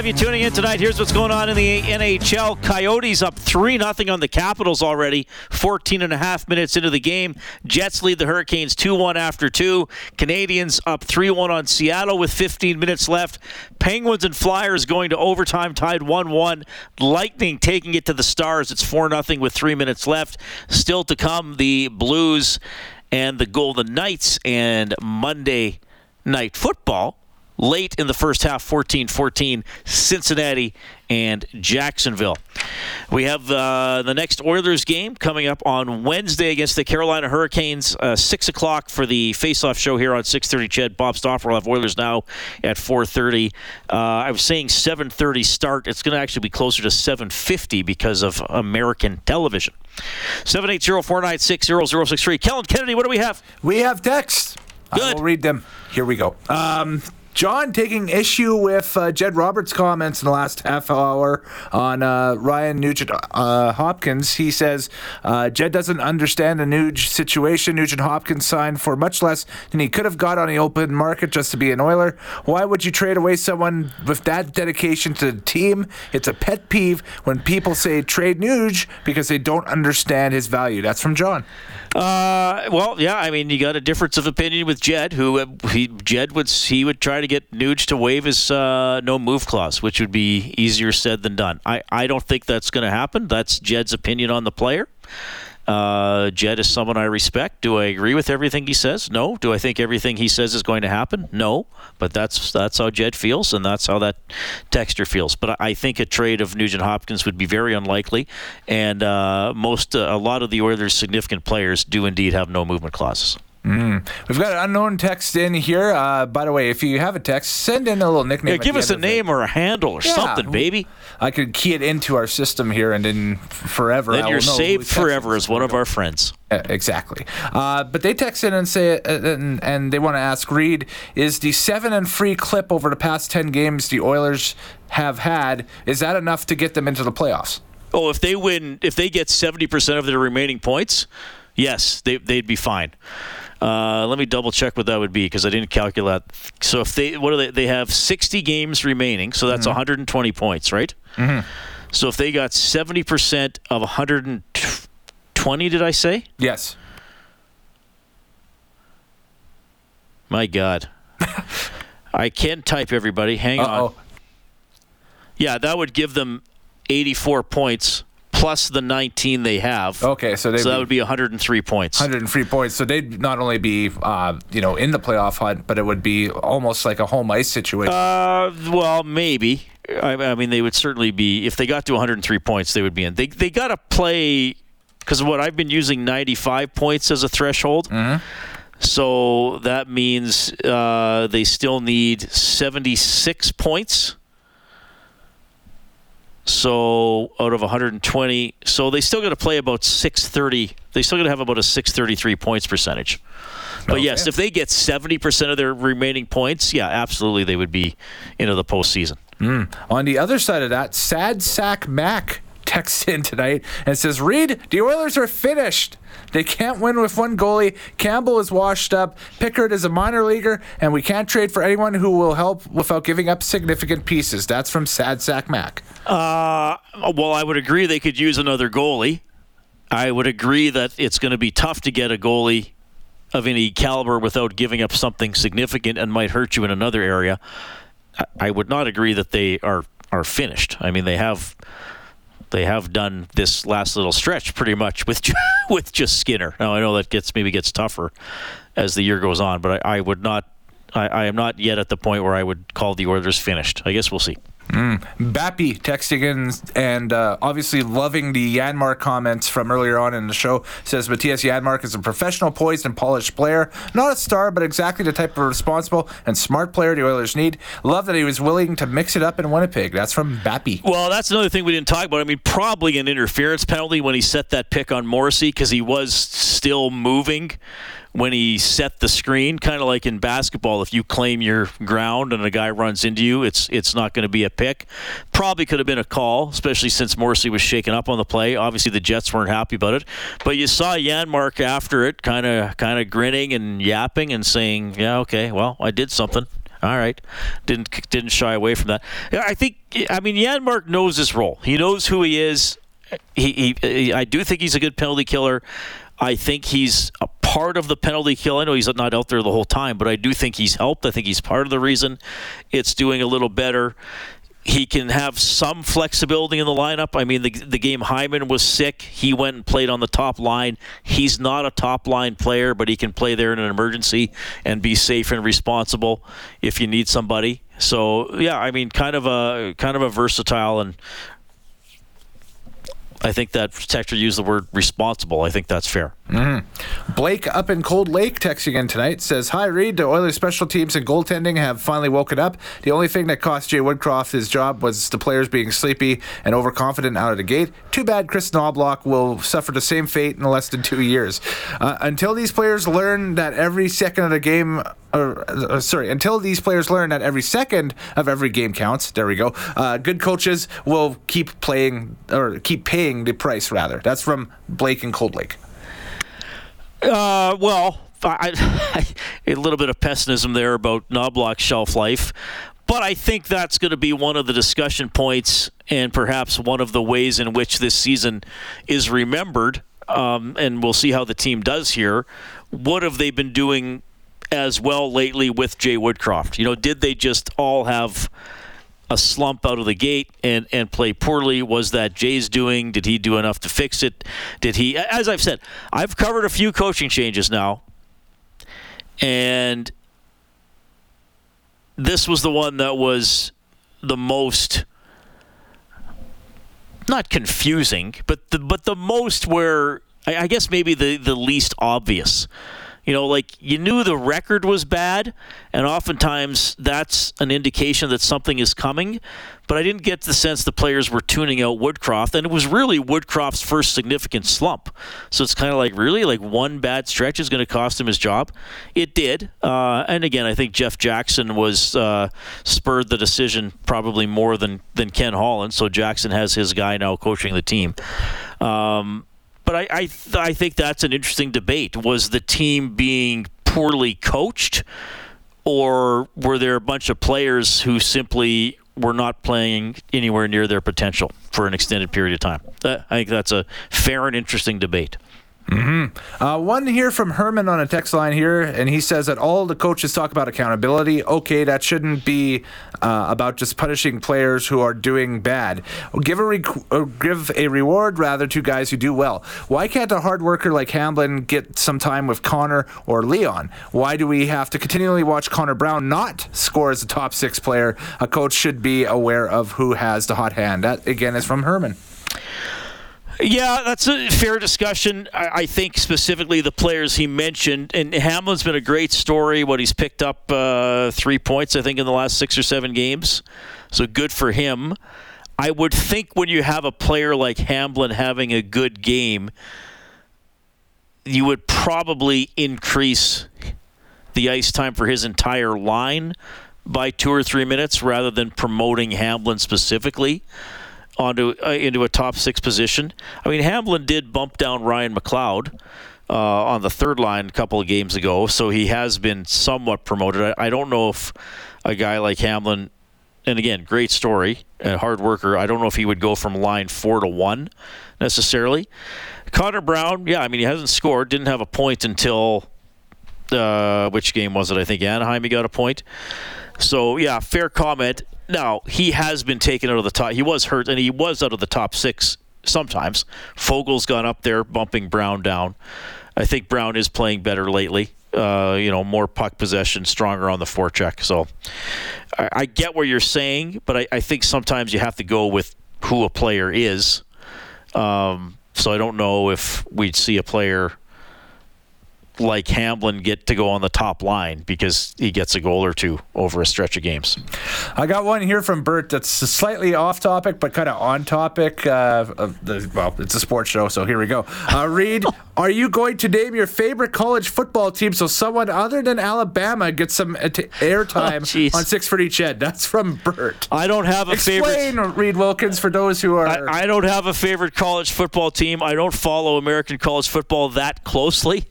have you tuning in tonight. Here's what's going on in the NHL. Coyotes up 3 0 on the Capitals already, 14 and a half minutes into the game. Jets lead the Hurricanes 2 1 after 2. Canadiens up 3 1 on Seattle with 15 minutes left. Penguins and Flyers going to overtime, tied 1 1. Lightning taking it to the Stars. It's 4 0 with 3 minutes left. Still to come, the Blues and the Golden Knights and Monday night football late in the first half 14 14 Cincinnati and Jacksonville. We have uh, the next Oilers game coming up on Wednesday against the Carolina Hurricanes, uh, six o'clock for the face-off show here on 6:30. Ched Bob Stauffer will have Oilers now at 4:30. Uh, I was saying 7:30 start. It's going to actually be closer to 7:50 because of American television. 780-496-0063. Kellen Kennedy, what do we have? We have texts. Good. I will read them. Here we go. Um, John taking issue with uh, Jed Roberts' comments in the last half hour on uh, Ryan Nugent uh, Hopkins. He says uh, Jed doesn't understand the Nuge situation. Nugent Hopkins signed for much less than he could have got on the open market just to be an Oiler. Why would you trade away someone with that dedication to the team? It's a pet peeve when people say trade Nuge because they don't understand his value. That's from John. Uh, well, yeah. I mean, you got a difference of opinion with Jed, who uh, he Jed would he would try to get Nuge to waive his uh, no move clause, which would be easier said than done. I I don't think that's going to happen. That's Jed's opinion on the player. Uh, Jed is someone I respect. Do I agree with everything he says? No. Do I think everything he says is going to happen? No. But that's that's how Jed feels, and that's how that texture feels. But I think a trade of Nugent Hopkins would be very unlikely, and uh, most uh, a lot of the Oilers' significant players do indeed have no movement clauses. Mm. We've got an unknown text in here. Uh, by the way, if you have a text, send in a little nickname. Yeah, give us a name it. or a handle or yeah. something, baby. I could key it into our system here, and then forever. Then you're saved forever as one of our friends. Uh, exactly. Uh, but they text in and say, uh, and, and, they want to ask Reid, is the seven and free clip over the past ten games the Oilers have had is that enough to get them into the playoffs? Oh, if they win, if they get seventy percent of their remaining points, yes, they, they'd be fine. Uh, let me double check what that would be because I didn't calculate. So if they what do they they have 60 games remaining, so that's mm-hmm. 120 points, right? Mm-hmm. So if they got 70% of 120, did I say? Yes. My God. I can't type everybody. Hang Uh-oh. on. Yeah, that would give them 84 points plus the 19 they have. Okay, so, so that would be 103 points. 103 points. So they'd not only be, uh, you know, in the playoff hunt, but it would be almost like a home ice situation. Uh, well, maybe. I, I mean, they would certainly be. If they got to 103 points, they would be in. They they got to play because what I've been using 95 points as a threshold. Mm-hmm. So that means uh, they still need 76 points so out of 120, so they still got to play about 630. They still got to have about a 633 points percentage. But okay. yes, if they get 70% of their remaining points, yeah, absolutely, they would be into the postseason. Mm. On the other side of that, Sad Sack Mac texts in tonight and says, Reid, the Oilers are finished. They can't win with one goalie. Campbell is washed up. Pickard is a minor leaguer, and we can't trade for anyone who will help without giving up significant pieces. That's from Sad Sack Mac. Uh, well, I would agree they could use another goalie. I would agree that it's going to be tough to get a goalie of any caliber without giving up something significant and might hurt you in another area. I would not agree that they are are finished. I mean, they have they have done this last little stretch pretty much with with just Skinner. Now I know that gets maybe gets tougher as the year goes on, but I, I would not. I, I am not yet at the point where I would call the Oilers finished. I guess we'll see. Mm. Bappy texting in and uh, obviously loving the Janmark comments from earlier on in the show. Says Mattias Janmark is a professional, poised, and polished player. Not a star, but exactly the type of responsible and smart player the Oilers need. Love that he was willing to mix it up in Winnipeg. That's from Bappy. Well, that's another thing we didn't talk about. I mean, probably an interference penalty when he set that pick on Morrissey because he was still moving when he set the screen, kind of like in basketball, if you claim your ground and a guy runs into you, it's it's not going to be a pick. Probably could have been a call, especially since Morrissey was shaken up on the play. Obviously, the Jets weren't happy about it, but you saw Janmark after it, kind of kind of grinning and yapping and saying, "Yeah, okay, well, I did something." All right, didn't didn't shy away from that. I think I mean Janmark knows his role. He knows who he is. He, he I do think he's a good penalty killer. I think he's a part of the penalty kill. I know he's not out there the whole time, but I do think he's helped. I think he's part of the reason it's doing a little better he can have some flexibility in the lineup. I mean, the, the game Hyman was sick. He went and played on the top line. He's not a top line player, but he can play there in an emergency and be safe and responsible if you need somebody. So yeah, I mean, kind of a kind of a versatile and I think that texture used the word responsible. I think that's fair. Mm-hmm. Blake up in Cold Lake texting in tonight says, Hi, Reid. The Oilers special teams and goaltending have finally woken up. The only thing that cost Jay Woodcroft his job was the players being sleepy and overconfident out of the gate. Too bad Chris Knoblauch will suffer the same fate in less than two years. Uh, until these players learn that every second of the game uh, sorry, until these players learn that every second of every game counts. There we go. Uh, good coaches will keep playing or keep paying the price. Rather, that's from Blake and Cold Lake. Uh, well, I, I, a little bit of pessimism there about Knoblauch's shelf life. But I think that's going to be one of the discussion points and perhaps one of the ways in which this season is remembered. Um, and we'll see how the team does here. What have they been doing as well lately with Jay Woodcroft? You know, did they just all have a slump out of the gate and, and play poorly? Was that Jay's doing? Did he do enough to fix it? Did he, as I've said, I've covered a few coaching changes now, and this was the one that was the most not confusing, but the but the most where I, I guess maybe the the least obvious you know, like you knew the record was bad, and oftentimes that's an indication that something is coming. But I didn't get the sense the players were tuning out Woodcroft, and it was really Woodcroft's first significant slump. So it's kind of like, really, like one bad stretch is going to cost him his job. It did, uh, and again, I think Jeff Jackson was uh, spurred the decision probably more than than Ken Holland. So Jackson has his guy now coaching the team. Um, but I I, th- I think that's an interesting debate. Was the team being poorly coached, or were there a bunch of players who simply were not playing anywhere near their potential for an extended period of time? Uh, I think that's a fair and interesting debate. Mm-hmm. Uh, one here from Herman on a text line here, and he says that all the coaches talk about accountability. Okay, that shouldn't be uh, about just punishing players who are doing bad. Give a re- uh, give a reward rather to guys who do well. Why can't a hard worker like Hamblin get some time with Connor or Leon? Why do we have to continually watch Connor Brown not score as a top six player? A coach should be aware of who has the hot hand. That again is from Herman. Yeah, that's a fair discussion. I, I, think specifically the players he mentioned, and Hamblin's been a great story. What he's picked up uh, three points, I think, in the last six or seven games. So good for him. I would think when you have a player like Hamblin having a good game, you would probably increase the ice time for his entire line by two or three minutes rather than promoting Hamblin specifically onto uh, into a top six position. I mean, Hamblin did bump down Ryan McLeod uh, on the third line a couple of games ago, so he has been somewhat promoted. I, I don't know if a guy like Hamblin, and again, great story, a hard worker. I don't know if he would go from line four to one necessarily. Connor Brown, yeah, I mean, he hasn't scored, didn't have a point until uh, which game was it? I think Anaheim he got a point. So yeah, fair comment. Now he has been taken out of the top. He was hurt, and he was out of the top six sometimes. Foegele's gone up there, bumping Brown down. I think Brown is playing better lately. Uh, you know, more puck possession, stronger on the forecheck. So I, I get what you're saying, but I, I, think sometimes you have to go with who a player is. Um, so I don't know if we'd see a player like Hamblin get to go on the top line because he gets a goal or two over a stretch of games. I got one here from Bert that's slightly off topic but kind of on topic. Uh, the, well, it's a sports show, so here we go. Uh, Reid, are you going to name your favorite college football team so someone other than Alabama gets some airtime oh, on Six for Each Ed? That's from Bert. I don't have a Explain, favorite. Reid Wilkins, for those who are. I, I don't have a favorite college football team. I don't follow American college football that closely.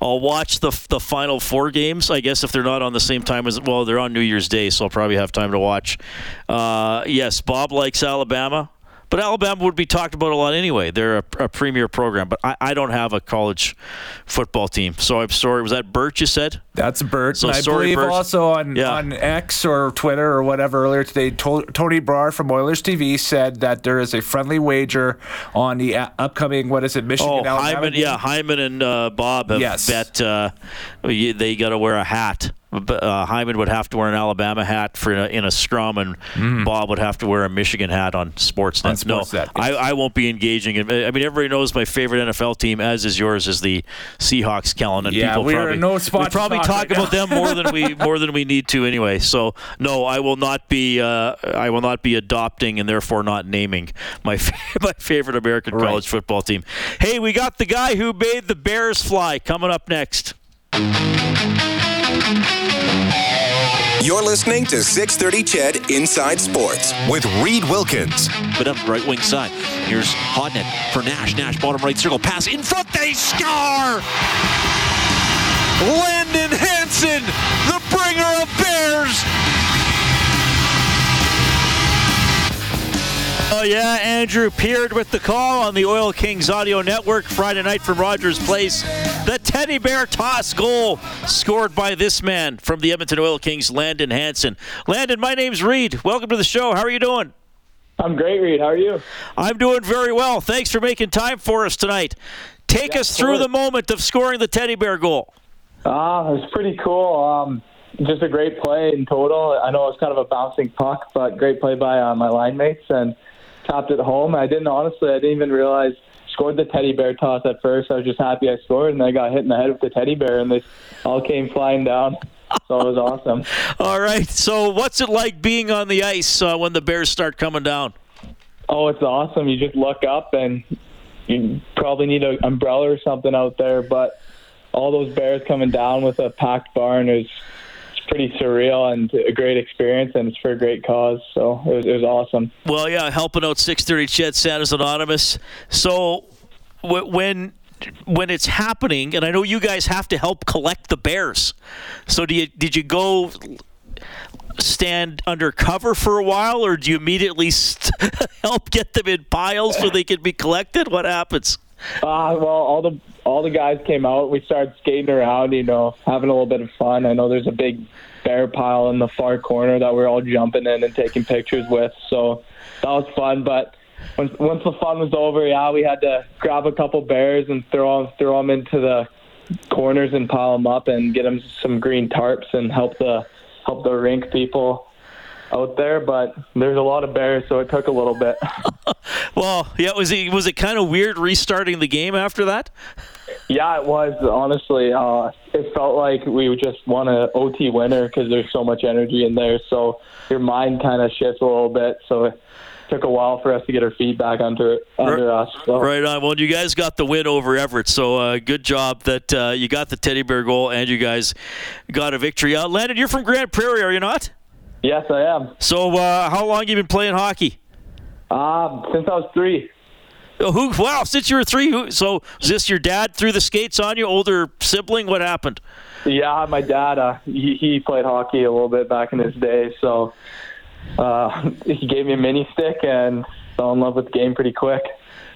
I'll watch the the final four games. I guess if they're not on the same time as well, they're on New Year's Day, so I'll probably have time to watch. Uh, yes, Bob likes Alabama. But Alabama would be talked about a lot anyway. They're a, a premier program, but I, I, don't have a college football team. So I'm sorry. Was that Bert you said? That's Bert. So and I sorry, believe Bert. also on, Yeah. on X or Twitter or whatever earlier today, Tony Brar from Oilers TV said that there is a friendly wager on the uh, upcoming, what is it, Michigan Oh, Alabama Hyman, game? yeah, Hyman and uh, Bob have Yes. bet uh, they got to wear a hat. Uh, Hyman would have to wear an Alabama hat for in a, in a scrum, and Bob would have to wear a Michigan hat on Sportsnet. On Sportsnet, no, I, I won't be engaging. in I mean, everybody knows my favorite NFL team, as is yours, is the Seahawks, Kellen. And Yeah, people we are probably, in no spot we probably talk right about them more than we more than we need to anyway. So no, I will not be uh, I will not be adopting and therefore not naming my fa- my favorite American Right. college football team. Hey, we got the guy who made the Bears fly coming up next. You're listening to 630 Ched Inside Sports. with Reid Wilkins. But up right wing side. Here's Hodnett for Nash. Nash bottom right circle. Pass in front. They score! Landon Hanson, the bringer of Bears. Oh yeah, Andrew Peard with the call on the Oil Kings Audio Network Friday night from Rogers Place. The teddy bear toss goal scored by this man from the Edmonton Oil Kings, Landon Hanson. Landon, my name's Reid. Welcome to the show. How are you doing? I'm great, Reid. How are you? I'm doing very well. Thanks for making time for us tonight. Take us through the moment of scoring the teddy bear goal. Ah, it was pretty cool. Um, just a great play in total. I know it was kind of a bouncing puck, but great play by uh, my line mates and tapped it home. I didn't honestly, I didn't even realize scored the teddy bear toss at first. I was just happy I scored, and then I got hit in the head with the teddy bear, and they all came flying down. So it was awesome. All right. So, what's it like being on the ice uh, when the Bears start coming down? Oh, it's awesome. You just look up and you probably need an umbrella or something out there, but all those bears coming down with a packed barn is pretty surreal and a great experience, and it's for a great cause. So it was, it was awesome. Well, yeah, helping out 630 CHED Santa's Anonymous. So w- when when it's happening, and I know you guys have to help collect the bears. So do you did you go stand undercover for a while, or do you immediately st- help get them in piles so they can be collected? What happens? Uh, well, all the all the guys came out. We started skating around, you know, having a little bit of fun. I know there's a big bear pile in the far corner that we're all jumping in and taking pictures with. So that was fun. But once once the fun was over, yeah, we had to grab a couple bears and throw them throw them into the corners and pile them up and get them some green tarps and help the help the rink people out there. But there's a lot of bears, so it took a little bit. Well, yeah, was it was it kind of weird restarting the game after that? Yeah, it was honestly. Uh, it felt like we just won an OT winner because there's so much energy in there. So your mind kind of shifts a little bit. So it took a while for us to get our feet back under under us. So. Right on. Well, you guys got the win over Everett, so uh, good job that uh, you got the teddy bear goal and you guys got a victory. Uh, Landon, you're from Grande Prairie, are you not? Yes, I am. So, uh, how long you been playing hockey? Um, since I was three. Who? Wow, since you were three. Who, so, is this your dad threw the skates on you? Older sibling? What happened? Yeah, my dad. Uh, he, he played hockey a little bit back in his day, so uh, he gave me a mini stick and fell in love with the game pretty quick.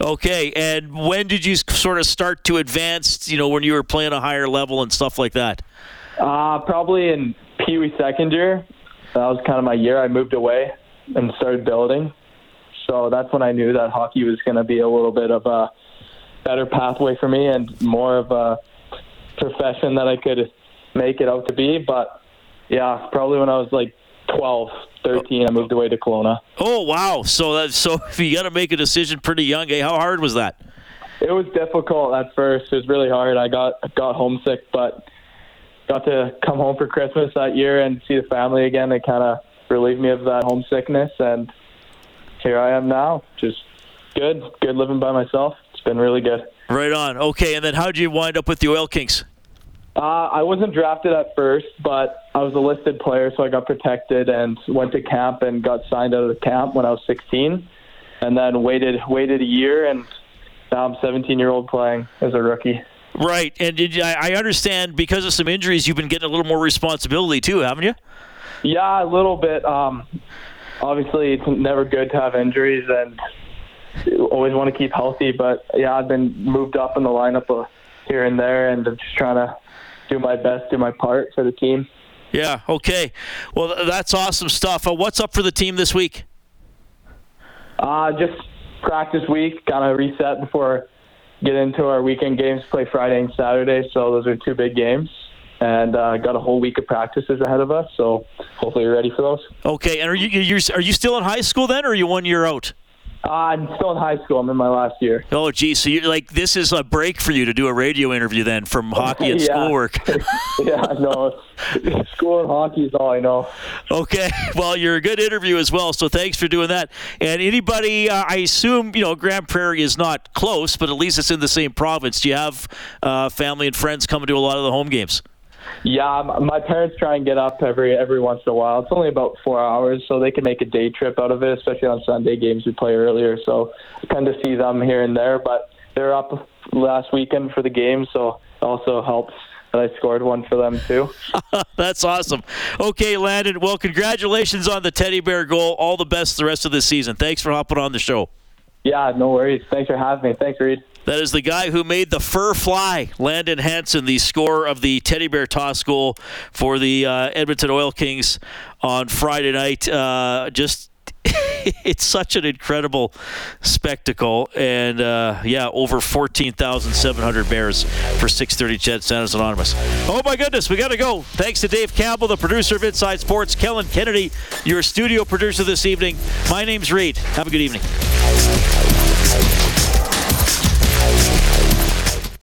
Okay, and when did you sort of start to advance? You know, when you were playing a higher level and stuff like that. Uh, probably in Pee Wee second year. That was kind of my year. I moved away and started building. So that's when I knew that hockey was going to be a little bit of a better pathway for me and more of a profession that I could make it out to be. But yeah, probably when I was like 12, 13, I moved away to Kelowna. Oh wow! So that so you got to make a decision pretty young. Eh? How hard was that? It was difficult at first. It was really hard. I got got homesick, but got to come home for Christmas that year and see the family again. It kind of relieved me of that homesickness, and here I am now. Just good, good living by myself. It's been really good. Right on. Okay, and then how did you wind up with the Oil Kings? Uh, I wasn't drafted at first, but I was a listed player, so I got protected and went to camp and got signed out of the camp when I was 16, and then waited waited a year, and now I'm 17 year old playing as a rookie. Right, and did, I understand because of some injuries, you've been getting a little more responsibility too, haven't you? Yeah, a little bit. Um, obviously, it's never good to have injuries, and always want to keep healthy. But yeah, I've been moved up in the lineup here and there, and I'm just trying to do my best, do my part for the team. Yeah. Okay. Well, that's awesome stuff. Uh, what's up for the team this week? Uh, just practice week, kind of reset before get into our weekend games. Play Friday and Saturday, so those are two big games and uh, got a whole week of practices ahead of us. So hopefully you're ready for those. Okay, and are you you're, are you still in high school then, or are you one year out? Uh, I'm still in high school. I'm in my last year. Oh, geez. So you're like, this is a break for you to do a radio interview then from hockey and yeah. schoolwork. yeah, no. School and hockey is all I know. Okay. Well, you're a good interview as well. So thanks for doing that. And anybody, uh, I assume, you know, Grande Prairie is not close, but at least it's in the same province. Do you have uh, family and friends coming to a lot of the home games? Yeah, my parents try and get up every every once in a while. It's only about four hours, so they can make a day trip out of it, especially on Sunday games we play earlier. So I kind of see them here and there, but they're up last weekend for the game, so it also helps that I scored one for them too. That's awesome. Okay, Landon. Well, congratulations on the teddy bear goal. All the best the rest of the season. Thanks for hopping on the show. Yeah, no worries. Thanks for having me. Thanks, Reid. That is the guy who made the fur fly, Landon Hanson, the score of the teddy bear toss goal for the uh, Edmonton Oil Kings on Friday night. Uh, just it's such an incredible spectacle, and uh, yeah, over fourteen thousand seven hundred bears for six thirty. CHED Santa's Anonymous. Oh my goodness, we got to go. Thanks to Dave Campbell, the producer of Inside Sports, Kellen Kennedy, your studio producer this evening. My name's Reid. Have a good evening. Podcast.